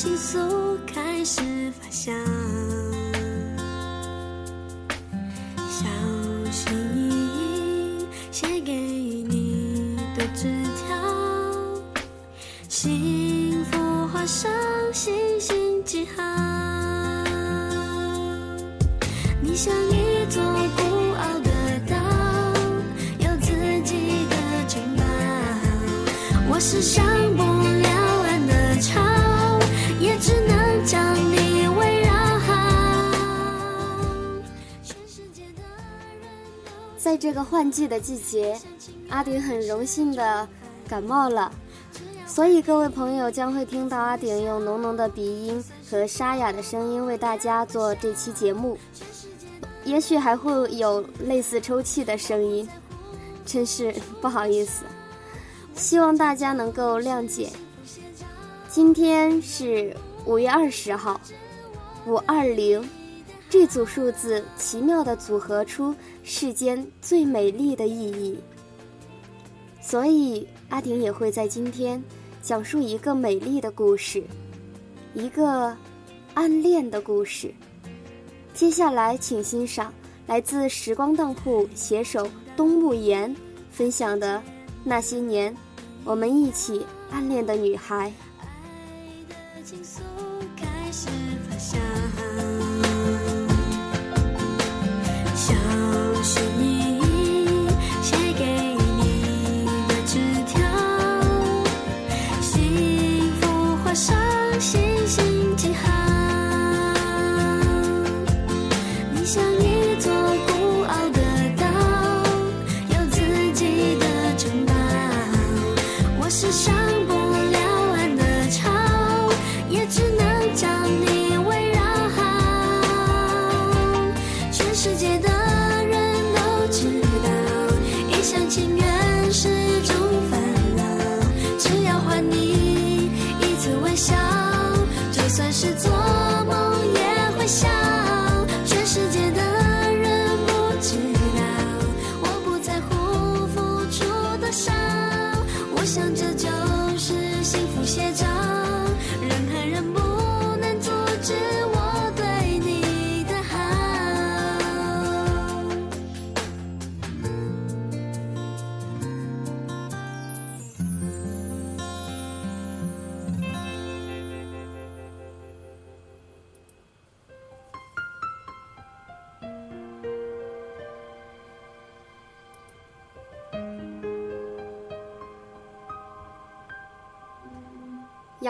情愫开始发香，小心翼翼写给你的纸条，幸福花上。这个换季的季节，阿顶很荣幸的感冒了，所以各位朋友将会听到阿顶用浓浓的鼻音和沙哑的声音为大家做这期节目，也许还会有类似抽泣的声音，真是不好意思。希望大家能够谅解。今天是五月二十号，五二零，这组数字奇妙的组合出世间最美丽的意义。所以阿婷也会在今天讲述一个美丽的故事，一个暗恋的故事。接下来，请欣赏来自时光当铺携手东木言分享的那些年。我们一起暗恋的女孩。爱的情愫开始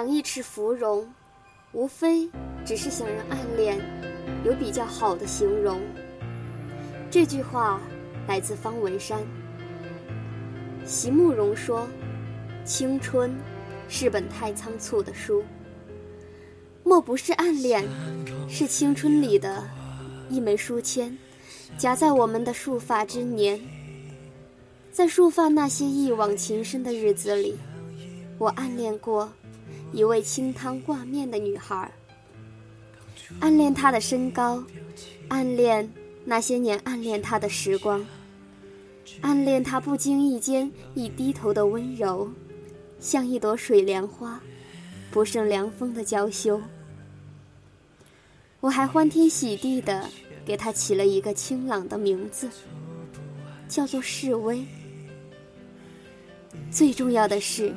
养一池芙蓉，无非只是想让暗恋有比较好的形容。这句话来自方文山。席慕容说：“青春是本太仓促的书，莫不是暗恋，是青春里的一枚书签，夹在我们的束发之年。在束发那些一往情深的日子里，我暗恋过。”一位清汤挂面的女孩，暗恋她的身高，暗恋那些年暗恋她的时光，暗恋她不经意间一低头的温柔，像一朵水莲花，不胜凉风的娇羞。我还欢天喜地的给她起了一个清朗的名字，叫做示威。最重要的是，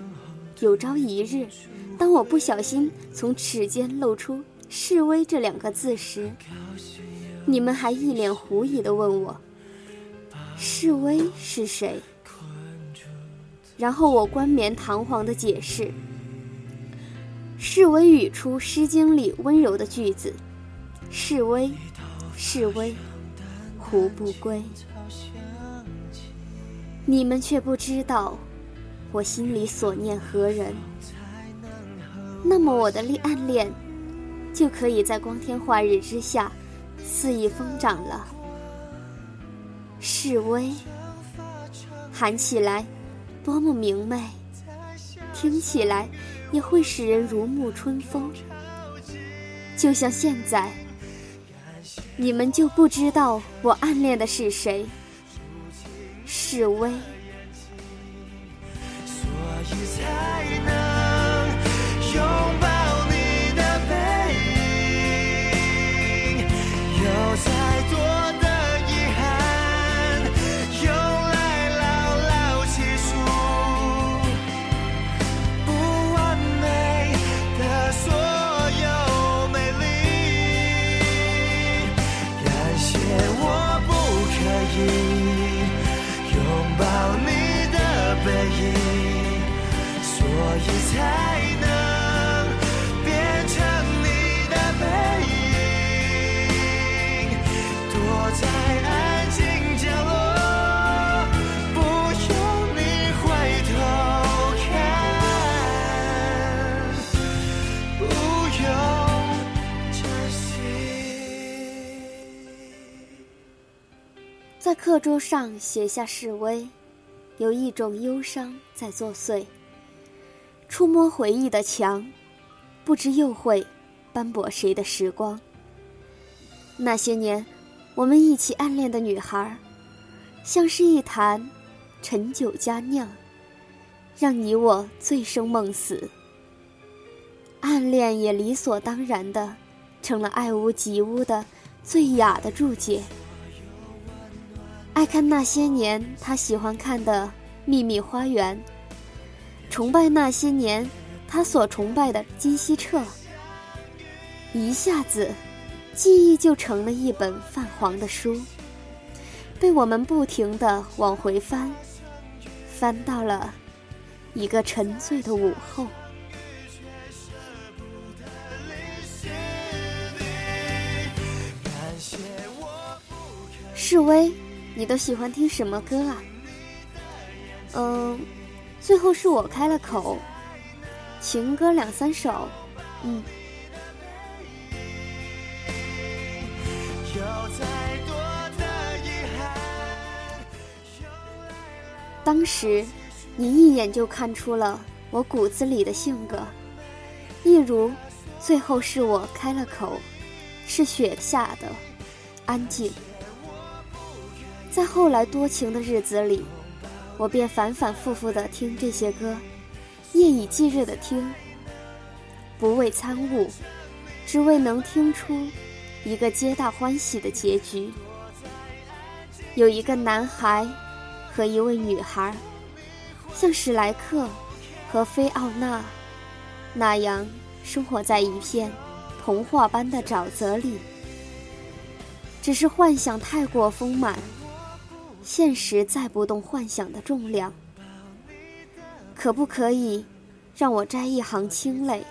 有朝一日。当我不小心从齿间露出“示威”这两个字时，你们还一脸狐疑地问我：“示威是谁？”然后我冠冕堂皇地解释：“示威语出《诗经》里温柔的句子：‘示威，示威，胡不归。’你们却不知道我心里所念何人。那么我的恋暗恋就可以在光天化日之下肆意疯长了。示威，喊起来多么明媚，听起来也会使人如沐春风。就像现在，你们就不知道我暗恋的是谁。示威，课桌上写下示威，有一种忧伤在作祟。触摸回忆的墙，不知又会斑驳谁的时光。那些年，我们一起暗恋的女孩，像是一坛陈酒佳酿，让你我醉生梦死。暗恋也理所当然的，成了爱屋及乌的最雅的注解。爱看那些年他喜欢看的《秘密花园》，崇拜那些年他所崇拜的金希澈。一下子，记忆就成了一本泛黄的书，被我们不停地往回翻，翻到了一个沉醉的午后。示威。你都喜欢听什么歌啊？嗯，最后是我开了口，情歌两三首，嗯。当时，你一眼就看出了我骨子里的性格，一如，最后是我开了口，是雪下的，安静。在后来多情的日子里，我便反反复复的听这些歌，夜以继日的听，不为参悟，只为能听出一个皆大欢喜的结局。有一个男孩和一位女孩，像史莱克和菲奥娜那样生活在一片童话般的沼泽里，只是幻想太过丰满。现实载不动幻想的重量，可不可以让我摘一行清泪，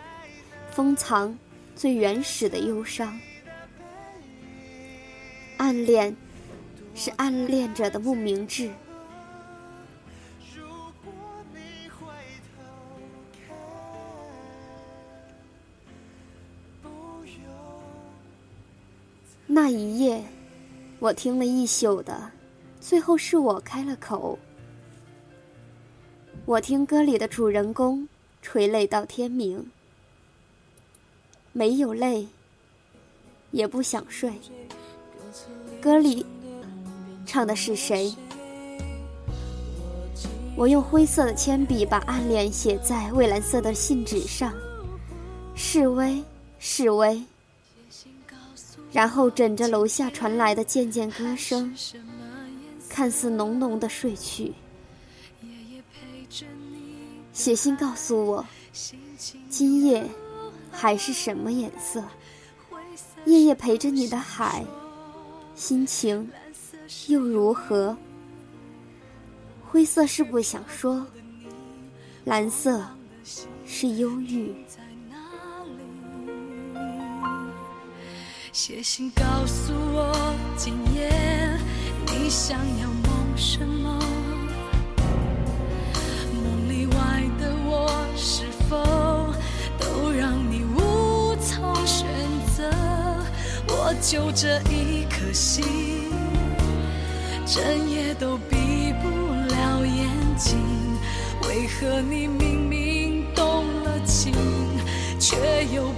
封藏最原始的忧伤？暗恋，是暗恋者的不明智。那一夜，我听了一宿的。最后是我开了口。我听歌里的主人公垂泪到天明，没有泪，也不想睡。歌里唱的是谁？我用灰色的铅笔把暗恋写在蔚蓝色的信纸上，示威，示威。然后枕着楼下传来的渐渐歌声。看似浓浓的睡去，写信告诉我，今夜海是什么颜色？夜夜陪着你的海，心情又如何？灰色是不想说，蓝色是忧郁。写信告诉我，想要梦什么？梦里外的我是否都让你无从选择？我就这一颗心，整夜都闭不了眼睛。为何你明明动了情，却又...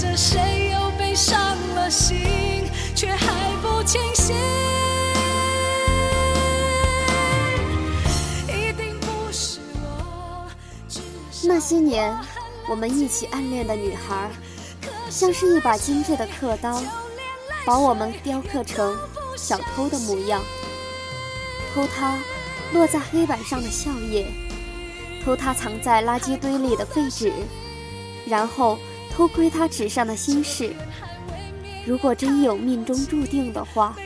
着谁又被伤了心，却还不清醒。那些年，我们一起暗恋的女孩，像是一把精致的刻刀，把我们雕刻成小偷的模样，偷他落在黑板上的笑靥，偷他藏在垃圾堆里的废纸，然后偷窥他纸上的心事。如果真有命中注定的话，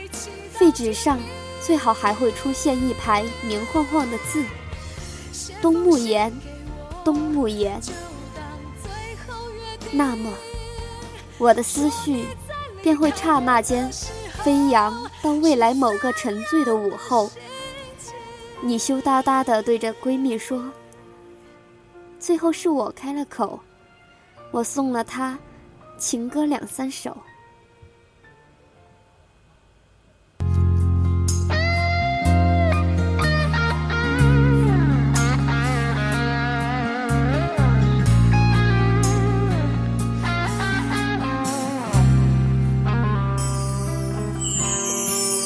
废纸上最好还会出现一排明晃晃的字：冬木言，冬木言。那么，我的思绪便会刹那间飞扬到未来某个沉醉的午后。你羞答答地对着闺蜜说：“最后是我开了口，我送了他情歌两三首。”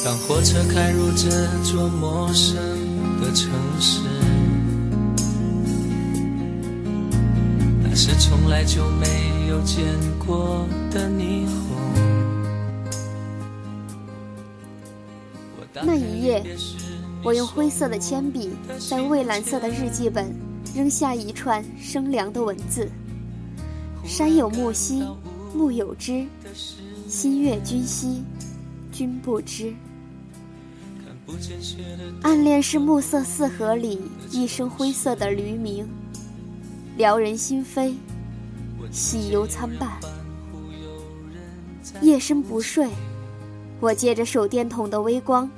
当火车开入这座陌生的城市，从来就没有见过的霓虹。那一夜，我用灰色的铅笔在蔚蓝色的日记本扔下一串生凉的文字：山有木兮，木有枝；心悦君兮，君不知。暗恋是暮色四合里一声灰色的驴鸣，撩人心扉，喜忧参半。夜深不睡，我借着手电筒的微光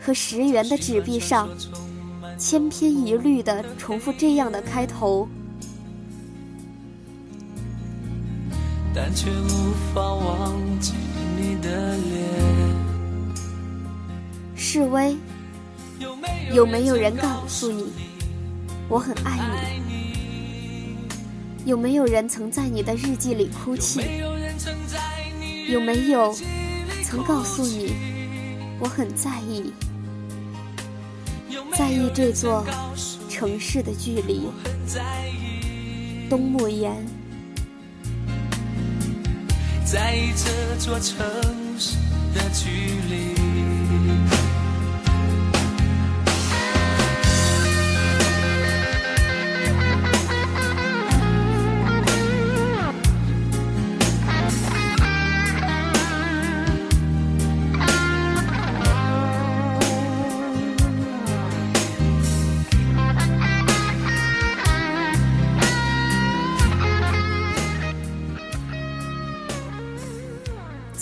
和十元的纸币上，千篇一律的重复这样的开头。但却无法忘记你的脸。示威，有没有人告诉你我很爱你？有没有人曾在你的日记里哭泣？有没有曾告诉你我很在意？在意这座城市的距离。东木言，在意这座城市的距离。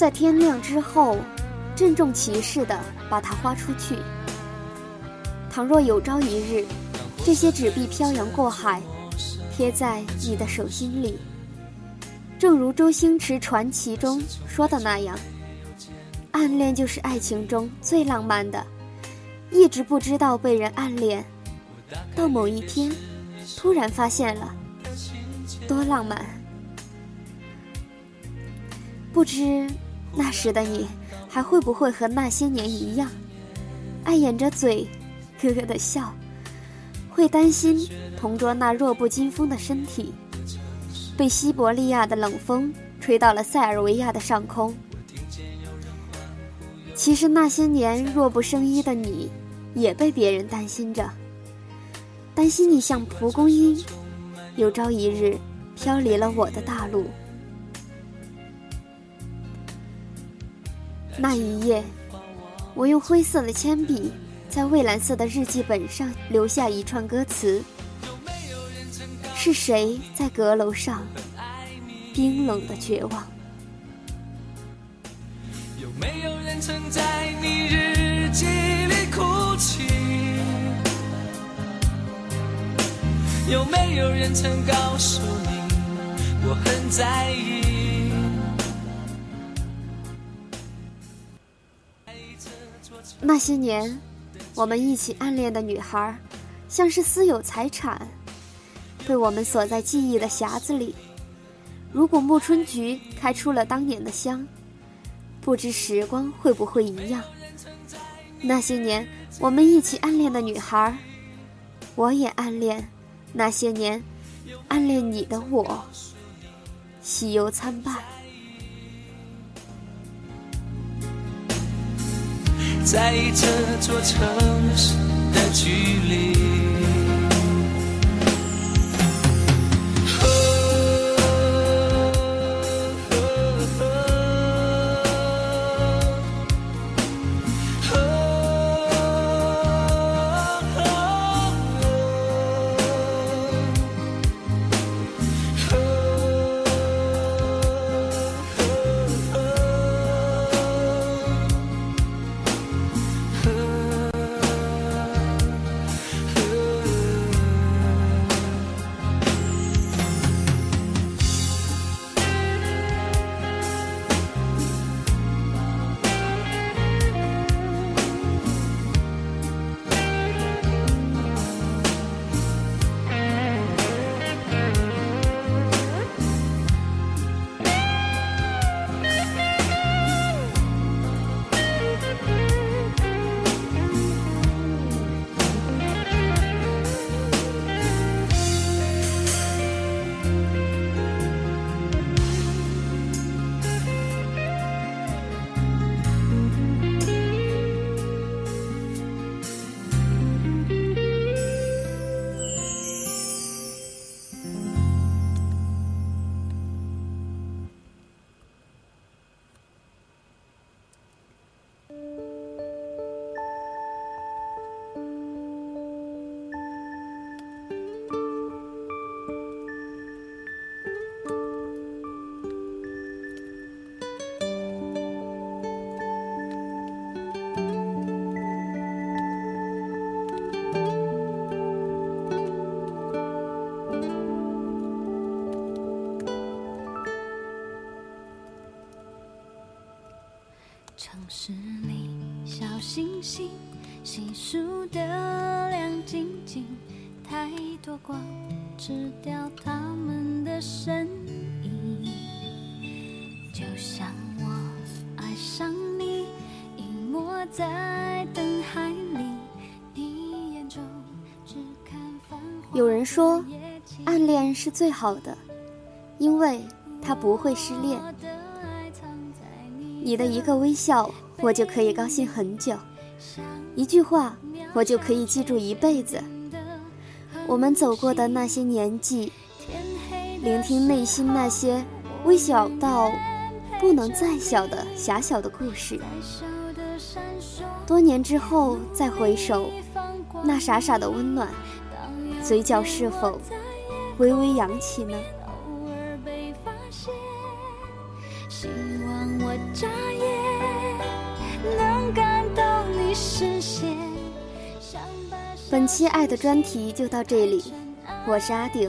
在天亮之后，郑重其事地把它花出去。倘若有朝一日，这些纸币漂洋过海，贴在你的手心里，正如周星驰传奇中说的那样，暗恋就是爱情中最浪漫的。一直不知道被人暗恋，到某一天，突然发现了，多浪漫。不知那时的你还会不会和那些年一样，爱掩着嘴，咯咯的笑，会担心同桌那弱不禁风的身体，被西伯利亚的冷风吹到了塞尔维亚的上空。其实那些年弱不生衣的你，也被别人担心着，担心你像蒲公英，有朝一日飘离了我的大陆。那一夜，我用灰色的铅笔在蔚蓝色的日记本上留下一串歌词：是谁在阁楼上冰冷的绝望？有没有人曾在你日记里哭泣。有没有人曾告诉你，我很在意？那些年，我们一起暗恋的女孩，像是私有财产，被我们锁在记忆的匣子里。如果暮春菊开出了当年的香，不知时光会不会一样？那些年我们一起暗恋的女孩，我也暗恋那些年暗恋你的我，喜忧参半。在意这座城市的距离。身影。就像我爱上你，隐没在灯海里，你眼中。有人说，暗恋是最好的，因为它不会失恋。你的一个微笑，我就可以高兴很久；一句话，我就可以记住一辈子。我们走过的那些年纪，聆听内心那些微小到不能再小的狭小的故事。多年之后再回首，那傻傻的温暖，嘴角是否微微扬起呢？希望我眨眼能感动你视线。本期爱的专题就到这里，我是阿顶，